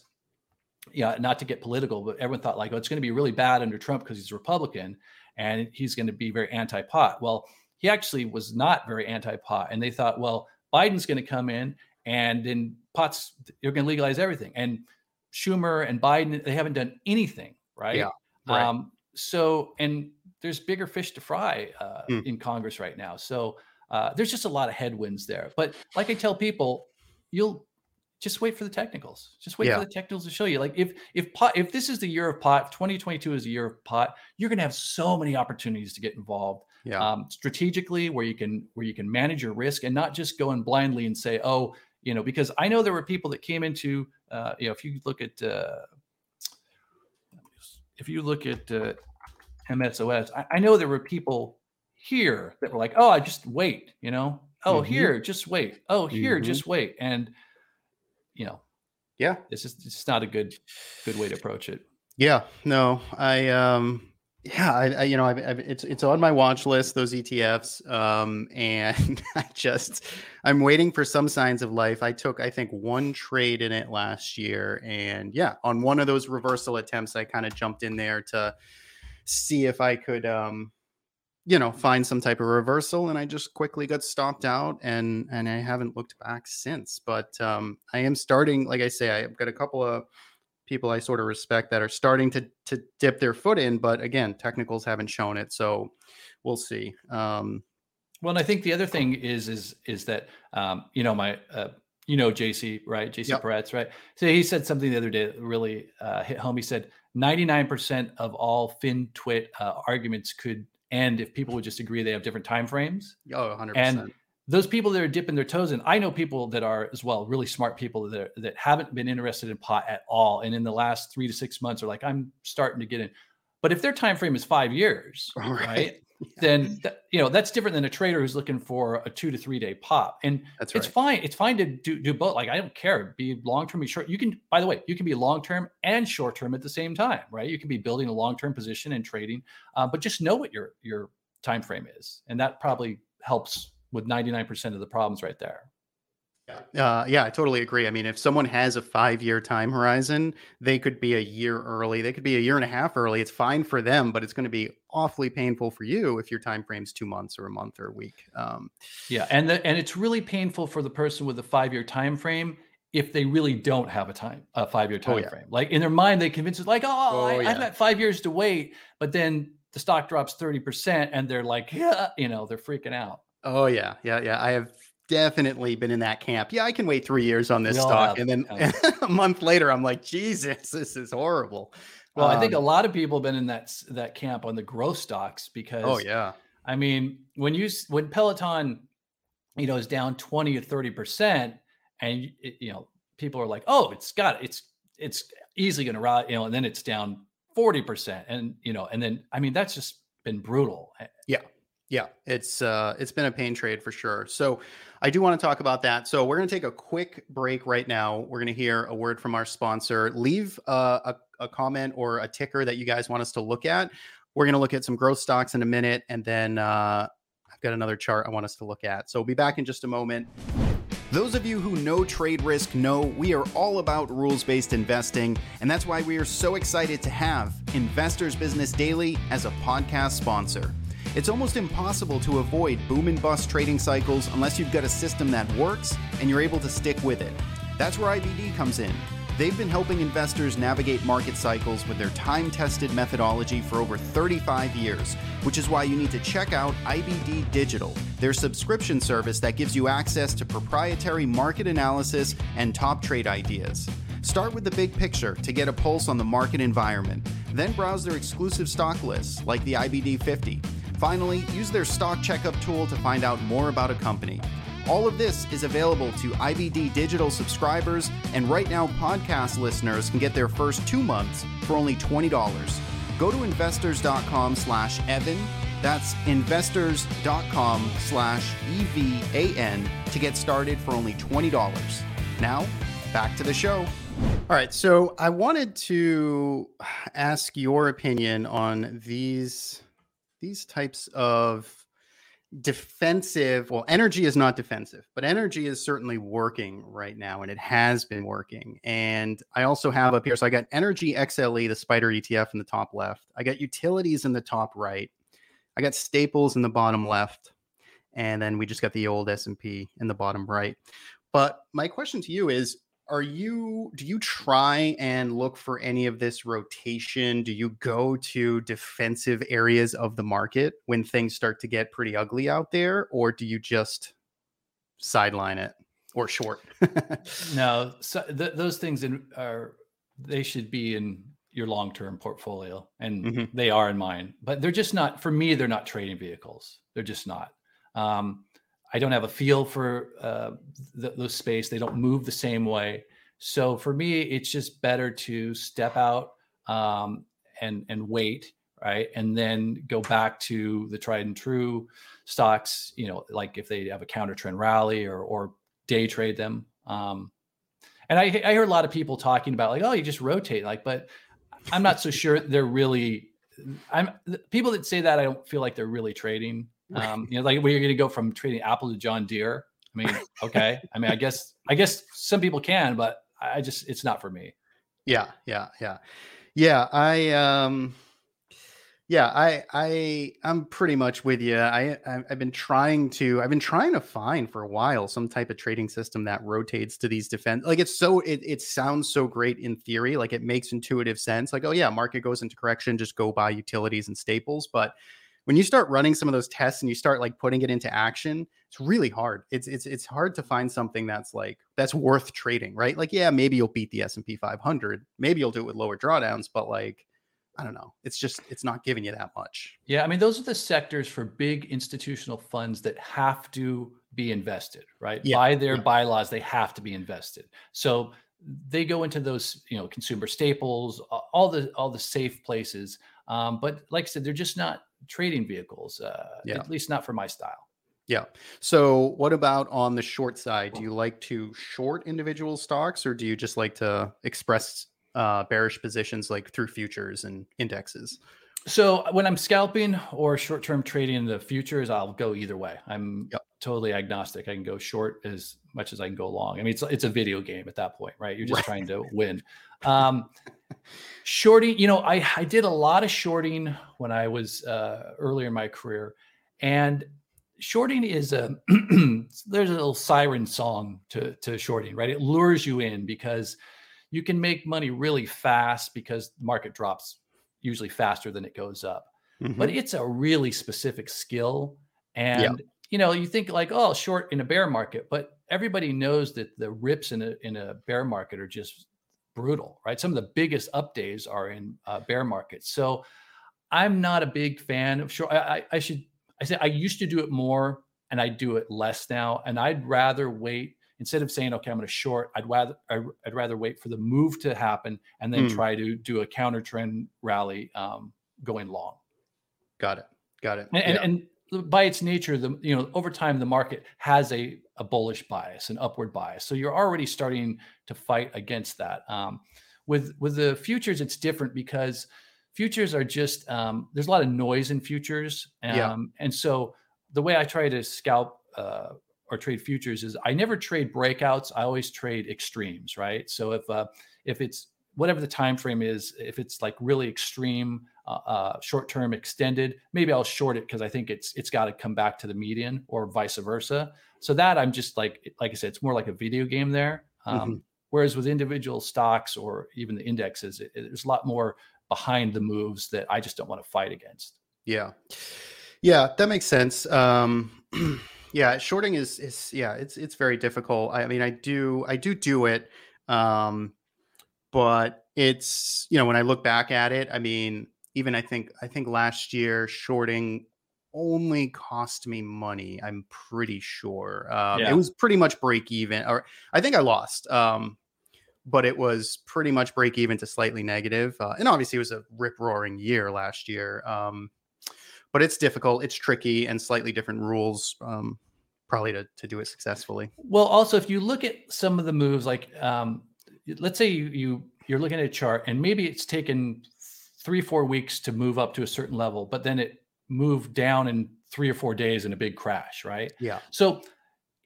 yeah, not to get political, but everyone thought like, oh, it's going to be really bad under Trump because he's a Republican and he's going to be very anti-pot. Well, he actually was not very anti-pot, and they thought, well, Biden's going to come in and then pots you're going to legalize everything, and Schumer and Biden they haven't done anything, right? Yeah, right. Um, so and there's bigger fish to fry uh, Mm. in Congress right now. So uh, there's just a lot of headwinds there. But like I tell people, you'll just wait for the technicals. Just wait Yeah. for the technicals to show you. Like if if pot if this is the year of pot, 2022 is the year of pot, you're going to have so many opportunities to get involved. Yeah. um, strategically where you can where you can manage your risk and not just go in blindly and say oh you know because i know there were people that came into uh, you know if you look at uh, if you look at uh, msos I, I know there were people here that were like oh i just wait you know oh Mhm. here just wait oh here Mhm. just wait and you know Yeah. it's just it's not a good good way to approach it Yeah, no, I um yeah, I, I you know, I've, it's it's on my watch list those ETFs um and I just I'm waiting for some signs of life. I took I think one trade in it last year and yeah, on one of those reversal attempts I kind of jumped in there to see if I could um you know, find some type of reversal and I just quickly got stopped out and and I haven't looked back since. But um I am starting like I say I've got a couple of people I sort of respect that are starting to to dip their foot in, but again, technicals haven't shown it, so we'll see. Um, Well, and I think the other thing is is is that um, you know my uh, you know JC right JC Yep. Parets right. So he said something the other day that really uh, hit home. He said ninety nine percent of all fin twit uh, arguments could end if people would just agree they have different time frames. oh, 100 And percent. Those people that are dipping their toes in, I know people that are as well really smart people that are, that haven't been interested in pot at all, and in the last three to six months are like I'm starting to get in. But if their time frame is five years, right? then th- you know that's different than a trader who's looking for a two to three day pop. And That's it's fine it's fine to do, do both. Like i don't care. Be long term be short. You can by the way you can be long term and short term at the same time right? You can be building a long term position and trading uh, but just know what your your time frame is. And that probably helps with 99% of the problems right there Uh, yeah, I totally agree. I mean, if someone has a five year time horizon, they could be a year early. They could be a year and a half early. It's fine for them, but it's going to be awfully painful for you if your time frame's two months or a month or a week. Um, yeah and the, and it's really painful for the person with a five year time frame if they really don't have a time a five year time Oh, yeah. frame like in their mind they convince it like oh, I, Oh, i've got five years to wait but then the stock drops 30% and they're like yeah you know they're freaking out oh yeah, yeah, yeah. I have definitely been in that camp. Yeah, I can wait three years on this We stock, and then yeah. a month later, I'm like, Jesus, this is horrible. well i think a Um, lot of people have been in that that camp on the growth stocks because Oh yeah. I mean, when you when Peloton, you know, is down twenty or thirty percent, and it, you know, people are like, "Oh, it's got it's it's easily going to rise," you know, and then it's down forty percent, and you know, and then I mean, that's just been brutal. Eh, Yeah, it's uh it's been a pain trade for sure. So I do want to talk about that. So we're going to take a quick break right now. We're going to hear a word from our sponsor. Leave uh, a a comment or a ticker that you guys want us to look at. We're going to look at some growth stocks in a minute, and then uh, I've got another chart I want us to look at. So we'll be back in just a moment. Those of you who know trade risk know we are all about rules based investing, and that's why we are so excited to have Investors Business Daily as a podcast sponsor. It's almost impossible to avoid boom and bust trading cycles unless you've got a system that works and you're able to stick with it. That's where IBD comes in. They've been helping investors navigate market cycles with their time tested methodology for over 35 years, which is why you need to check out IBD Digital, their subscription service that gives you access to proprietary market analysis and top trade ideas. Start with the big picture to get a pulse on the market environment. Then browse their exclusive stock lists, like the IBD 50. Finally, use their stock checkup tool to find out more about a company. All of this is available to IBD Digital subscribers, and right now, podcast listeners can get their first two months for only $20. Go to investors.com slash Evan. That's investors.com slash EVAN to get started for only $20. Now, back to the show. All right, so I wanted to ask your opinion on these these types of defensive well energy is not defensive but energy is certainly working right now and it has been working and i also have up here so i got energy xle the SPDR etf in the top left. I got utilities in the top right. I got staples in the bottom left and then we just got the old s&p in the bottom right. But my question to you is are you do you try and look for any of this rotation? Do you go to defensive areas of the market when things start to get pretty ugly out there or do you just sideline it or short? No, so th- those things in, are they should be in your long-term portfolio and Mhm. they are in mine but they're just not for me they're not trading vehicles. They're just not. Um, i don't have a feel for uh, th- those space they don't move the same way so for me it's just better to step out um, and and wait right and then go back to the tried and true stocks you know like if they have a counter trend rally or or day trade them um, and I, I hear a lot of people talking about like, oh, you just rotate, like, but I'm not so sure they're really. I'm the people that say that I don't feel like they're really trading. Um, you know, like you're going to go from trading Apple to John Deere. I mean, okay. I mean, I guess I guess some people can, but I just it's not for me. Yeah, yeah, yeah, yeah. I um, yeah, I I I'm pretty much with you. I I- I've been trying to I've been trying to find for a while some type of trading system that rotates to these defense. Like it's so it it sounds so great in theory, like it makes intuitive sense. Like oh yeah, market goes into correction, just go buy utilities and staples. But when you start running some of those tests and you start like putting it into action, it's really hard. It's it's it's hard to find something that's like that's worth trading, right? Like yeah, maybe you'll beat the S and P 500, maybe you'll do it with lower drawdowns, but like I don't know. It's just it's not giving you that much. Yeah, I mean, those are the sectors for big institutional funds that have to be invested, right? Yeah, By their yeah. bylaws, they have to be invested. So they go into those, you know, consumer staples, all the all the safe places. Um, but like I said, they're just not trading vehicles, uh, Yeah. at least not for my style. Yeah. So what about on the short side? Do you like to short individual stocks or do you just like to express uh, bearish positions like through futures and indexes? So when I'm scalping or short-term trading in the futures, I'll go either way. I'm Yep. totally agnostic. I can go short as much as I can go long. I mean, it's it's a video game at that point, right? You're just Right. trying to win. Um, shorting, you know, I I did a lot of shorting when I was uh, earlier in my career, and shorting is a there's a little siren song to to shorting, right? It lures you in because you can make money really fast because the market drops usually faster than it goes up. But Mhm. it's a really specific skill. And you know, you think like, oh, short in a bear market, but everybody knows that the rips in a in a bear market are just brutal, right? Some of the biggest up days are in uh, bear markets. So I'm not a big fan of short. I, I, should I say I used to do it more and I do it less now. And I'd rather wait instead of saying, okay, I'm going to short, I'd rather I'd, rather wait for the move to happen and then Hmm. try to do a counter trend rally um, going long. Got it. Got it. And, and, and by its nature, the you know over time the market has a a bullish bias, an upward bias. So you're already starting to fight against that. Um, with with the futures, it's different because futures are just um, there's a lot of noise in futures, um, Yeah. and so the way I try to scalp uh, or trade futures is I never trade breakouts. I always trade extremes, right? So if uh, if it's whatever the time frame is, if it's like really extreme, uh, uh, short term extended, maybe I'll short it because I think it's it's got to come back to the median or vice versa. So that I'm just like like I said, it's more like a video game there. Um, Mm-hmm. Whereas with individual stocks or even the indexes, it, it- there's a lot more behind the moves that I just don't want to fight against. Yeah. Yeah, that makes sense. Um yeah, shorting is is yeah, it's it's very difficult. I mean, I do I do do it um but it's, you know, when I look back at it, I mean, even I think I think last year shorting only cost me money, I'm pretty sure. Um Yeah. it was pretty much break even or I think I lost. Um but it was pretty much break even to slightly negative. Uh, and obviously, it was a rip roaring year last year. Um, but it's difficult, it's tricky, and slightly different rules um, probably to, to do it successfully. Well, also if you look at some of the moves, like um, let's say you, you you're looking at a chart and maybe it's taken three four weeks to move up to a certain level, but then it moved down in three or four days in a big crash, right? Yeah. So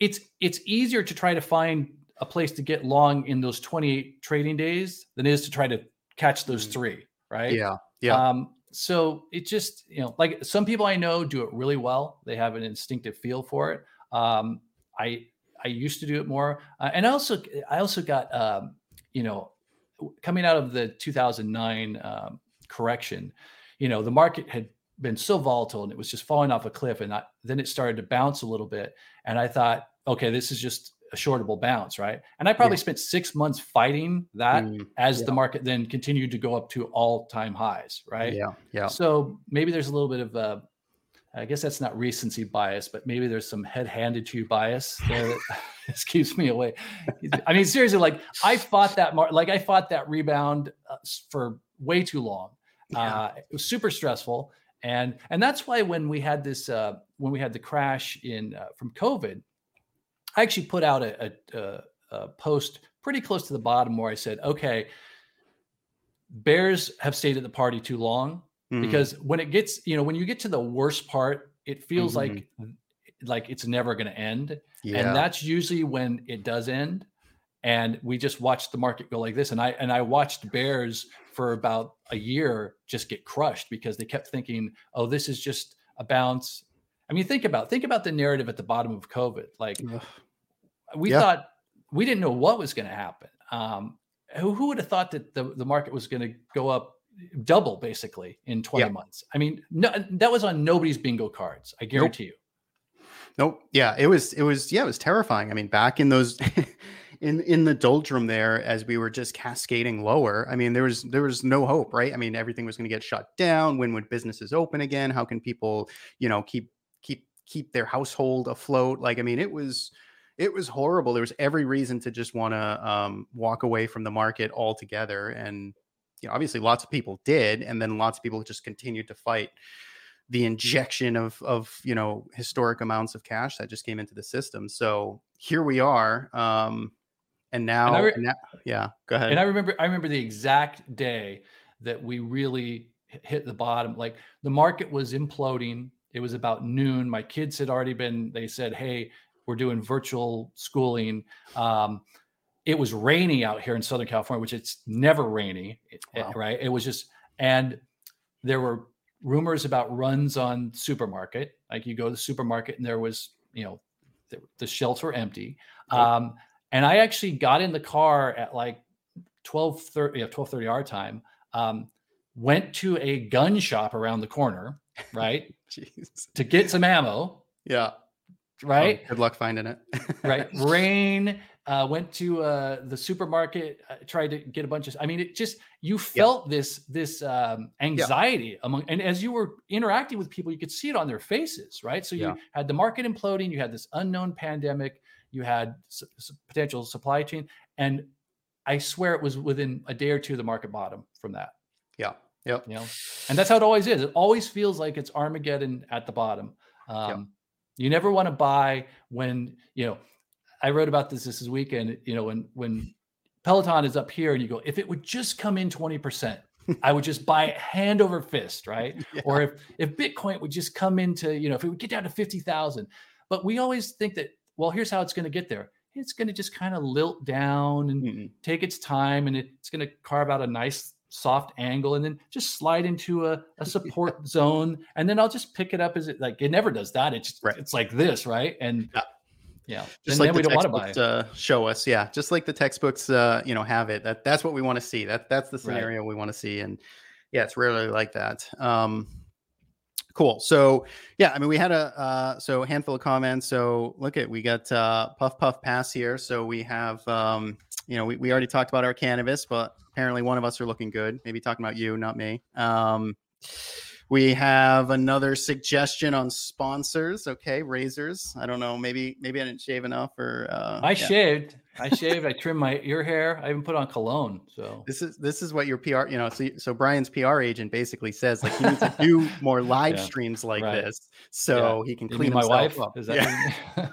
it's it's easier to try to find a place to get long in those 28 trading days than it is to try to catch those Mm. three, right? Yeah. Yeah. Um, so it just, you know, like some people I know do it really well. They have an instinctive feel for it. Um, I I used to do it more, uh, and I also I also got um, you know coming out of the 2009 um, correction, you know, the market had been so volatile and it was just falling off a cliff, and I, then it started to bounce a little bit, and I thought, okay, this is just a shortable bounce, right? And I probably yeah. spent six months fighting that mm, as yeah. the market then continued to go up to all time highs, right? Yeah, yeah. So maybe there's a little bit of uh, I guess that's not recency bias, but maybe there's some head handed to you bias that this keeps me away. I mean, seriously, like I fought that, mar- like I fought that rebound uh, for way too long. Yeah. Uh, it was super stressful, and and that's why when we had this, uh, when we had the crash in uh, from COVID, I actually put out a, a, a post pretty close to the bottom where I said, okay, bears have stayed at the party too long mm-hmm. because when it gets you know when you get to the worst part it feels mm-hmm. like like it's never going to end yeah. and that's usually when it does end and we just watched the market go like this and i and i watched bears for about a year just get crushed because they kept thinking oh this is just a bounce i mean think about think about the narrative at the bottom of covid like we yeah. thought we didn't know what was going to happen um, who, who would have thought that the, the market was going to go up double basically in 20 yeah. months. I mean, no, that was on nobody's bingo cards. I guarantee nope. you. Nope. Yeah, it was. It was. Yeah, it was terrifying. I mean, back in those, in in the doldrum there, as we were just cascading lower. I mean, there was there was no hope, right? I mean, everything was going to get shut down. When would businesses open again? How can people, you know, keep keep keep their household afloat? Like, I mean, it was it was horrible. There was every reason to just want to um, walk away from the market altogether, and you know, obviously lots of people did, and then lots of people just continued to fight the injection of of you know historic amounts of cash that just came into the system. So here we are, um, and now, and re- and now, yeah, go ahead. And I remember, I remember the exact day that we really hit the bottom. Like the market was imploding. It was about noon. My kids had already been. They said, "Hey, we're doing virtual schooling." Um, it was rainy out here in Southern California, which it's never rainy, wow. right? It was just, and there were rumors about runs on supermarket. Like you go to the supermarket and there was, you know, the, the shelves were empty. Um, and I actually got in the car at like 12 30, yeah, 12 30 our time, um, went to a gun shop around the corner, right? to get some ammo. Yeah. Right. good luck finding it. right. Rain uh, went to uh, the supermarket, uh, tried to get a bunch of. I mean, it just you felt yeah. this this um, anxiety yeah. among, and as you were interacting with people, you could see it on their faces, right? So you yeah. had the market imploding, you had this unknown pandemic, you had potential supply chain, and I swear it was within a day or two of the market bottom from that. Yeah. Yep. You know, and that's how it always is. It always feels like it's Armageddon at the bottom. Um, yep. You never want to buy when you know I wrote about this this weekend. You know, when when Peloton is up here, and you go, if it would just come in twenty percent, I would just buy it hand over fist, right? Yeah. Or if if Bitcoin would just come into, you know, if it would get down to fifty thousand. But we always think that, well, here's how it's going to get there. It's going to just kind of lilt down and mm-hmm. take its time, and it's going to carve out a nice soft angle and then just slide into a, a support yeah. zone and then i'll just pick it up as it like it never does that it's right. it's like this right and yeah. Yeah, just like the textbooks uh, show us. Yeah, just like the textbooks, uh, you know, have it. That that's what we want to see. That that's the scenario right. we want to see. And yeah, it's rarely like that. Um, cool. So yeah, I mean, we had a uh, so a handful of comments. So look at we got uh, puff puff pass here. So we have um, you know we, we already talked about our cannabis, but apparently one of us are looking good. Maybe talking about you, not me. Um, we have another suggestion on sponsors. Okay, razors. I don't know. Maybe maybe I didn't shave enough, or uh, I yeah. shaved. I shaved. I trimmed my ear hair. I even put on cologne. So this is this is what your PR. You know, so so Brian's PR agent basically says like he needs to do more live yeah. streams like right. this, so yeah. he can clean my wife up. Is that yeah.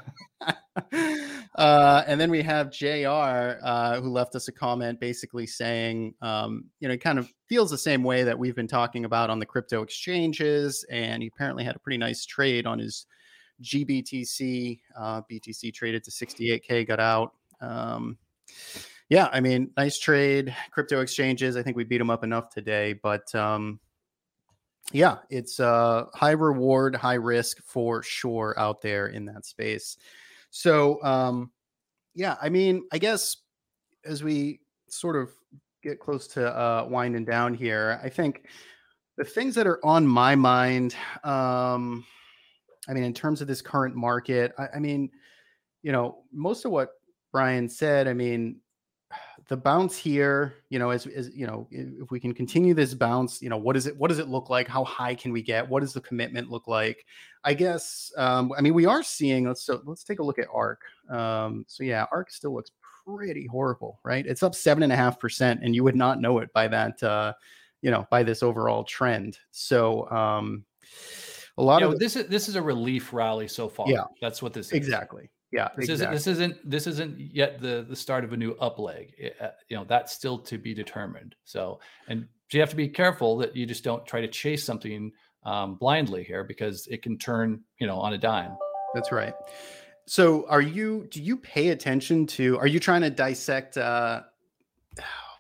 uh, and then we have JR uh, who left us a comment basically saying, um, you know, it kind of feels the same way that we've been talking about on the crypto exchanges. And he apparently had a pretty nice trade on his GBTC. Uh, BTC traded to 68K, got out. Um, yeah, I mean, nice trade. Crypto exchanges, I think we beat them up enough today. But um, yeah, it's uh, high reward, high risk for sure out there in that space. So, um, yeah, I mean, I guess as we sort of get close to uh, winding down here, I think the things that are on my mind, um, I mean, in terms of this current market, I, I mean, you know, most of what Brian said, I mean, the bounce here, you know, as, as you know, if we can continue this bounce, you know, what is it? What does it look like? How high can we get? What does the commitment look like? I guess. Um, I mean, we are seeing. Let's so let's take a look at ARK. Um, so yeah, ARK still looks pretty horrible, right? It's up seven and a half percent, and you would not know it by that, uh, you know, by this overall trend. So um, a lot of this is this is a relief rally so far. Yeah. that's what this is. exactly. Yeah, This exactly. isn't this isn't this isn't yet the the start of a new up leg. It- uh, you know that's still to be determined. So and you have to be careful that you just don't try to chase something um, blindly here because it can turn you know on a dime. That's right. So are you do you pay attention to are you trying to dissect uh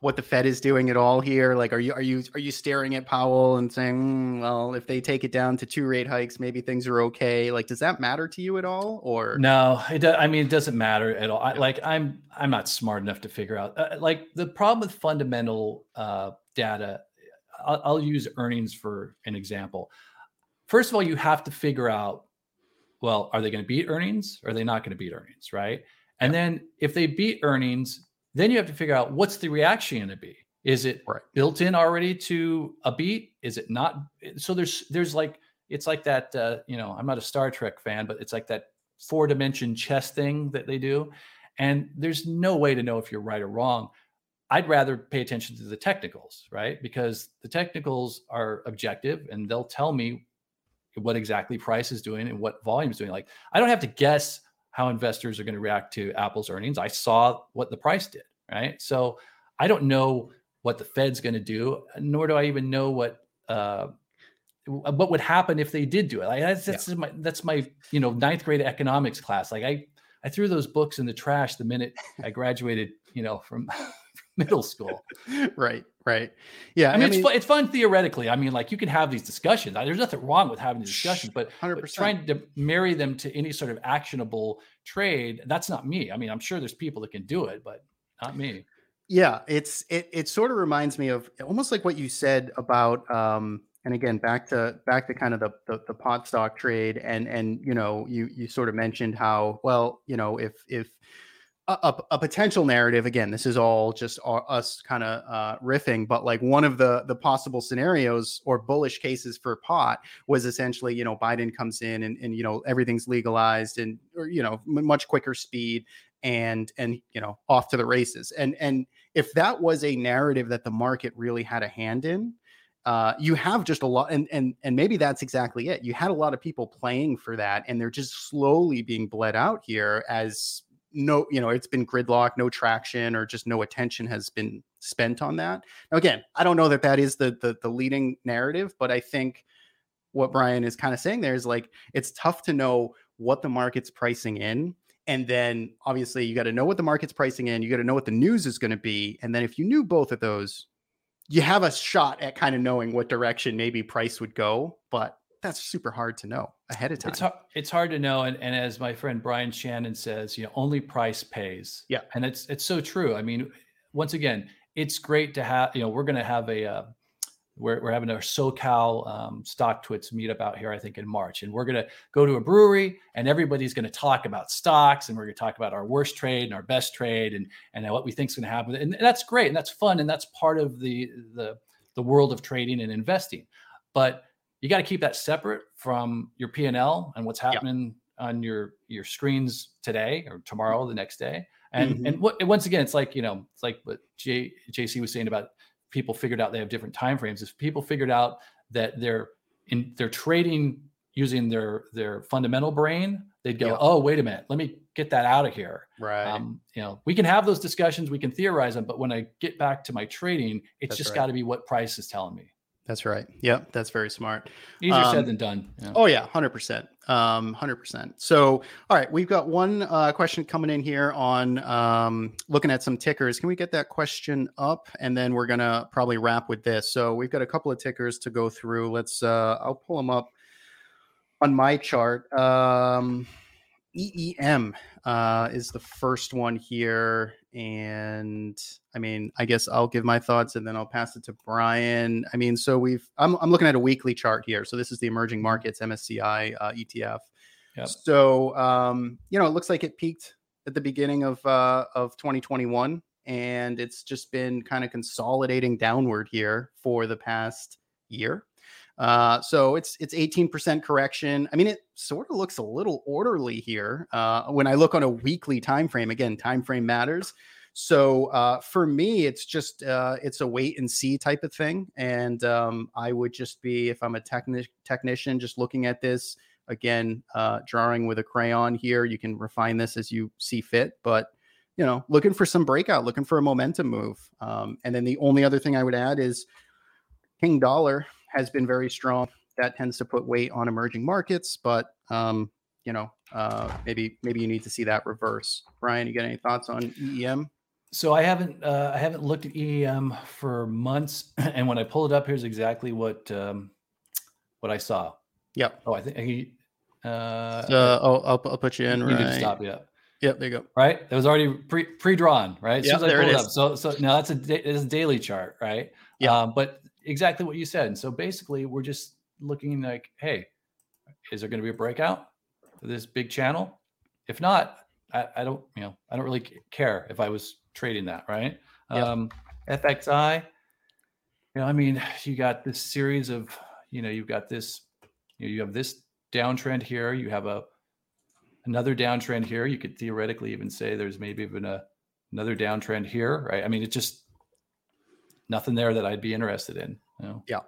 what the Fed is doing at all here? Like are you are you are you staring at Powell and saying, "Hmm, well, if they take it down to two rate hikes, maybe things are okay? Like does that matter to you at all or No, it do, I mean it doesn't matter at all. I, like I'm I'm not smart enough to figure out uh, like the problem with fundamental uh, data. I'll, I'll use earnings for an example. First of all, you have to figure out well, are they going to beat earnings? Or are they not going to beat earnings? Right. And then if they beat earnings, then you have to figure out what's the reaction going to be. Is it Right. built in already to a beat? Is it not? So there's there's like it's like that. Uh, you know, I'm not a Star Trek fan, but it's like that four dimension chess thing that they do, and there's no way to know if you're right or wrong. I'd rather pay attention to the technicals, right? Because the technicals are objective and they'll tell me what exactly price is doing and what volume is doing. Like I don't have to guess how investors are going to react to Apple's earnings. I saw what the price did, right? So I don't know what the Fed's going to do, nor do I even know what uh, what would happen if they did do it. Like that's, that's my that's my you know ninth grade economics class. Like I I threw those books in the trash the minute I graduated, you know, from middle school. right, right. Yeah, I mean, it's fun, it's fun theoretically. I mean, like you can have these discussions. There's nothing wrong with having these discussions, but, but 100%. trying to marry them to any sort of actionable trade, that's not me. I mean, I'm sure there's people that can do it, but not me. Yeah, it's it it sort of reminds me of almost like what you said about um and again back to back to kind of the the, the pot stock trade and and you know you you sort of mentioned how well you know if if a, a, potential narrative again this is all just us kind of uh, riffing but like one of the the possible scenarios or bullish cases for pot was essentially you know biden comes in and, and you know everything's legalized and or you know much quicker speed and and you know off to the races and and if that was a narrative that the market really had a hand in uh, you have just a lot and and and maybe that's exactly it. You had a lot of people playing for that and they're just slowly being bled out here as no you know it's been gridlock no traction or just no attention has been spent on that. Now, again i don't know that that is the, the the leading narrative but i think what brian is kind of saying there is like it's tough to know what the market's pricing in and then obviously you got to know what the market's pricing in you got to know what the news is going to be and then if you knew both of those you have a shot at kind of knowing what direction maybe price would go but that's super hard to know ahead of time It's hard, it's hard to know. And, and as my friend Brian Shannon says, you know, only price pays. Yeah. And it's, it's so true. I mean, once again, it's great to have, you know, we're going to have a, uh, we're, we're having our SoCal um, StockTwits meetup out here, I think in March. And we're going to go to a brewery and everybody's going to talk about stocks and we're going to talk about our worst trade and our best trade and, and what we think is going to happen. And that's great. And that's fun. And that's part of the, the, the world of trading and investing. But you got to keep that separate from your P&L and what's happening on your, your screens today or tomorrow, the next day. And, Mhm. and what, and once again, it's like, you know, it's like what J, JC was saying about people figured out they have different time frames. If people figured out that they're in they're trading using their their fundamental brain, they'd go, Yeah. "Oh, wait a minute, let me get that out of here." right Um, you know, we can have those discussions, we can theorize them, but when I get back to my trading, it's That's just right. got to be what price is telling me. That's right yep that's very smart Easier Um, said than done. know. Oh yeah, hundred percent, um, hundred percent. So, all right, we've got one uh, question coming in here on um, looking at some tickers. Can we get that question up, and then we're gonna probably wrap with this. So we've got a couple of tickers to go through. Let's. Uh, I'll pull them up on my chart. Um, EEM uh, is the first one here, and I mean, I guess I'll give my thoughts, and then I'll pass it to Brian. I mean, so we've I'm I'm looking at a weekly chart here, so this is the emerging markets MSCI uh, ETF. Yep. So um, you know, it looks like it peaked at the beginning of uh, of 2021, and it's just been kind of consolidating downward here for the past year. Uh, so it's it's 18% correction. I mean, it sort of looks a little orderly here uh, when I look on a weekly time frame. Again, time frame matters. So uh, for me, it's just uh, it's a wait and see type of thing, and um, I would just be if I'm a techni- technician, just looking at this again, uh, drawing with a crayon here. You can refine this as you see fit, but you know, looking for some breakout, looking for a momentum move. Um, and then the only other thing I would add is King Dollar has been very strong. That tends to put weight on emerging markets, but um, you know, uh, maybe maybe you need to see that reverse. Brian, you got any thoughts on EEM? So I haven't uh, I haven't looked at EEM for months, and when I pull it up, here's exactly what um, what I saw. Yep. Oh, I think he. Uh, so, oh, I'll, I'll put you in. You right. stop. Yeah. Yep. There you go. Right. It was already pre pre drawn. Right. Yeah. There it is. Up. So so now that's a it's a daily chart. Right. Yeah. Um, but exactly what you said. And so basically, we're just looking like, hey, is there going to be a breakout for this big channel? If not, I, I don't you know I don't really care if I was trading that, right? Yep. Um, FXI, you know, I mean, you got this series of, you know, you've got this, you, know, you have this downtrend here, you have a another downtrend here. You could theoretically even say there's maybe even a another downtrend here, right? I mean, it just nothing there that I'd be interested in. You know? Yeah,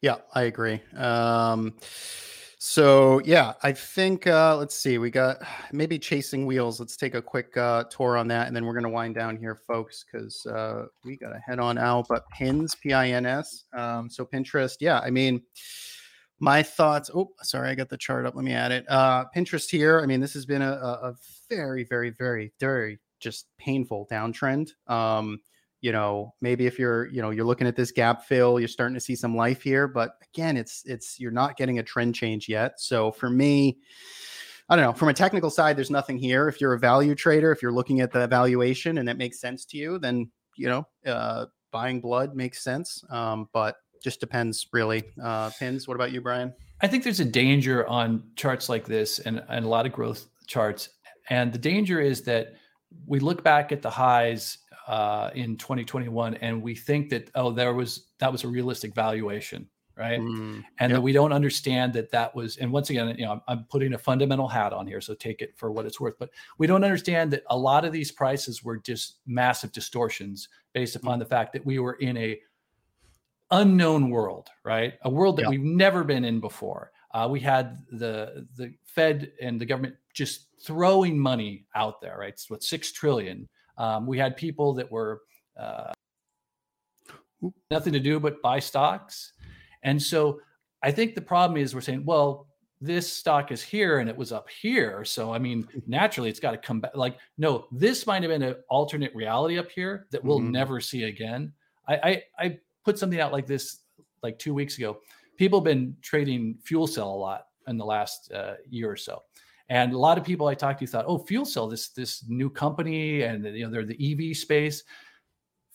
yeah, I agree. Um, so yeah, I think uh, let's see, we got maybe chasing wheels. Let's take a quick uh, tour on that, and then we're going to wind down here, folks, because uh, we got to head on out. But pins, P I N S. Um, so Pinterest, yeah, I mean, my thoughts. Oh, sorry, I got the chart up. Let me add it. Uh, Pinterest here. I mean, this has been a, a very, very, very, very just painful downtrend. Um, you know maybe if you're you know you're looking at this gap fill you're starting to see some life here but again it's it's you're not getting a trend change yet. So for me i don't know from a technical side there's nothing here. If you're a value trader if you're looking at the valuation and that makes sense to you then you know uh, buying blood makes sense um, but just depends really uh, pins. What about you brian? I think there's a danger on charts like this and, and a lot of growth charts. And the danger is that we look back at the highs uh, in 2021, and we think that oh, there was that was a realistic valuation, right? Mm, and yep. that we don't understand that that was. And once again, you know, I'm, I'm, putting a fundamental hat on here, so take it for what it's worth. But we don't understand that a lot of these prices were just massive distortions based upon mm. the fact that we were in a unknown world, right? A world that yep. we've never been in before. Uh, we had the the Fed and the government just throwing money out there, right? It's what six trillion um, we had people that were uh, nothing to do but buy stocks. And so I think the problem is we're saying, well, this stock is here and it was up here. So, I mean, naturally it's got to come back. Like, no, this might have been an alternate reality up here that we'll mm-hmm. never see again. I, I, I put something out like this like two weeks ago. People have been trading FuelCell a lot in the last uh, year or so. And a lot of people I talked to thought, oh, FuelCell, this this new company, and you know they're the EV space.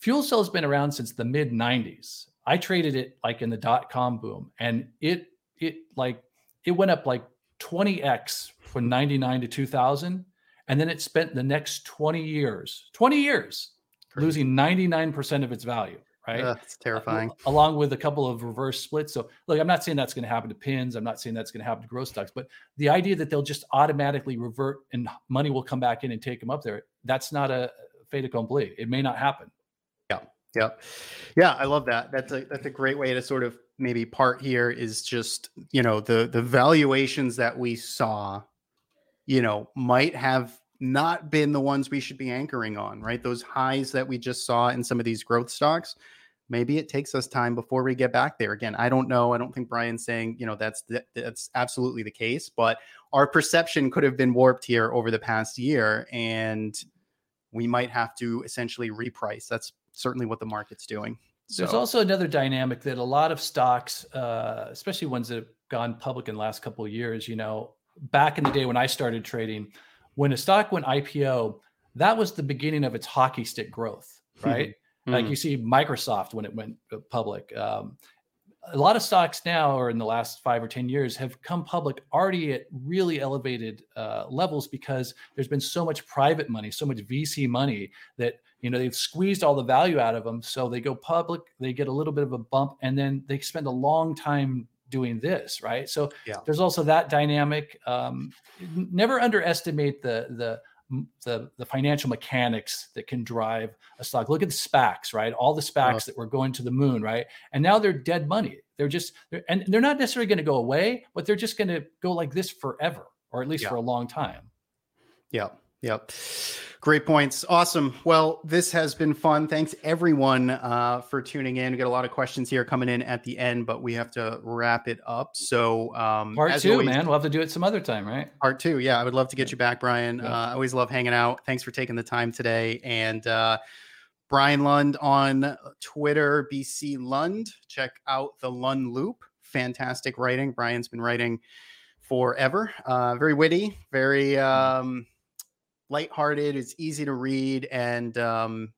FuelCell has been around since the mid '90s. I traded it like in the dot com boom, and it it like it went up like 20x from 99 to 2000 and then it spent the next 20 years 20 years Crazy. losing 99% of its value right? Uh, it's terrifying. Uh, along with a couple of reverse splits. So, look, I'm not saying that's going to happen to pins. I'm not saying that's going to happen to growth stocks, but the idea that they'll just automatically revert and money will come back in and take them up there, that's not a fait accompli. It may not happen. Yeah. Yeah. Yeah. I love that. That's a, that's a great way to sort of maybe part here is just, you know, the, the valuations that we saw, you know, might have not been the ones we should be anchoring on, right? Those highs that we just saw in some of these growth stocks. Maybe it takes us time before we get back there again. I don't know. I don't think Brian's saying, you know, that's that's absolutely the case, but our perception could have been warped here over the past year and we might have to essentially reprice. That's certainly what the market's doing. So. There's also another dynamic that a lot of stocks, uh, especially ones that have gone public in the last couple of years, you know, back in the day when I started trading, when a stock went IPO, that was the beginning of its hockey stick growth, right? Mm-hmm. Like you see Microsoft when it went uh, public. Um, a lot of stocks now or in the last five or 10 years have come public already at really elevated uh, levels because there's been so much private money, so much VC money that, you know, they've squeezed all the value out of them. So they go public, they get a little bit of a bump, and then they spend a long time doing this, right? So yeah. there's also that dynamic. Um, never underestimate the, the, the the financial mechanics that can drive a stock. Look at the SPACs, right? All the SPACs that were going to the moon, right? And now they're dead money. They're just they're, and they're not necessarily going to go away, but they're just going to go like this forever, or at least yeah. for a long time. Yeah. Yep. Great points. Awesome. Well, this has been fun. Thanks everyone uh, for tuning in. We got a lot of questions here coming in at the end, but we have to wrap it up. So um, part two, always, man, we'll have to do it some other time, right? Part two. Yeah, I would love to get you back, Brian. Yeah. Uh, I always love hanging out. Thanks for taking the time today. And uh, Brian Lund on Twitter, BC Lund. Check out the Lund Loop. Fantastic writing. Brian's been writing forever. Uh, very witty. Very. Um, lighthearted. It's easy to read, and um,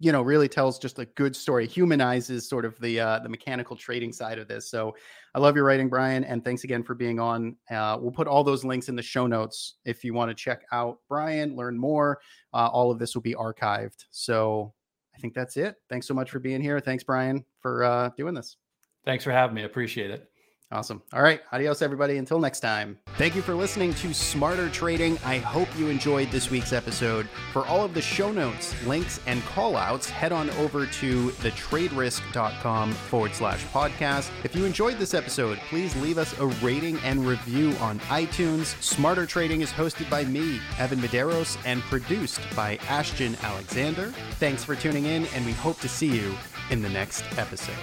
you know, really tells just a good story. Humanizes sort of the uh, the mechanical trading side of this. So, I love your writing, Brian, and thanks again for being on. Uh, we'll put all those links in the show notes if you want to check out Brian, learn more. Uh, all of this will be archived. So, I think that's it. Thanks so much for being here. Thanks, Brian, for uh, doing this. Thanks for having me. Appreciate it. Awesome. All right. Adios, everybody. Until next time. Thank you for listening to Smarter Trading. I hope you enjoyed this week's episode. For all of the show notes, links, and call outs, head on over to thetraderisk.com forward slash podcast. If you enjoyed this episode, please leave us a rating and review on iTunes. Smarter Trading is hosted by me, Evan Medeiros, and produced by Ashton Alexander. Thanks for tuning in, and we hope to see you in the next episode.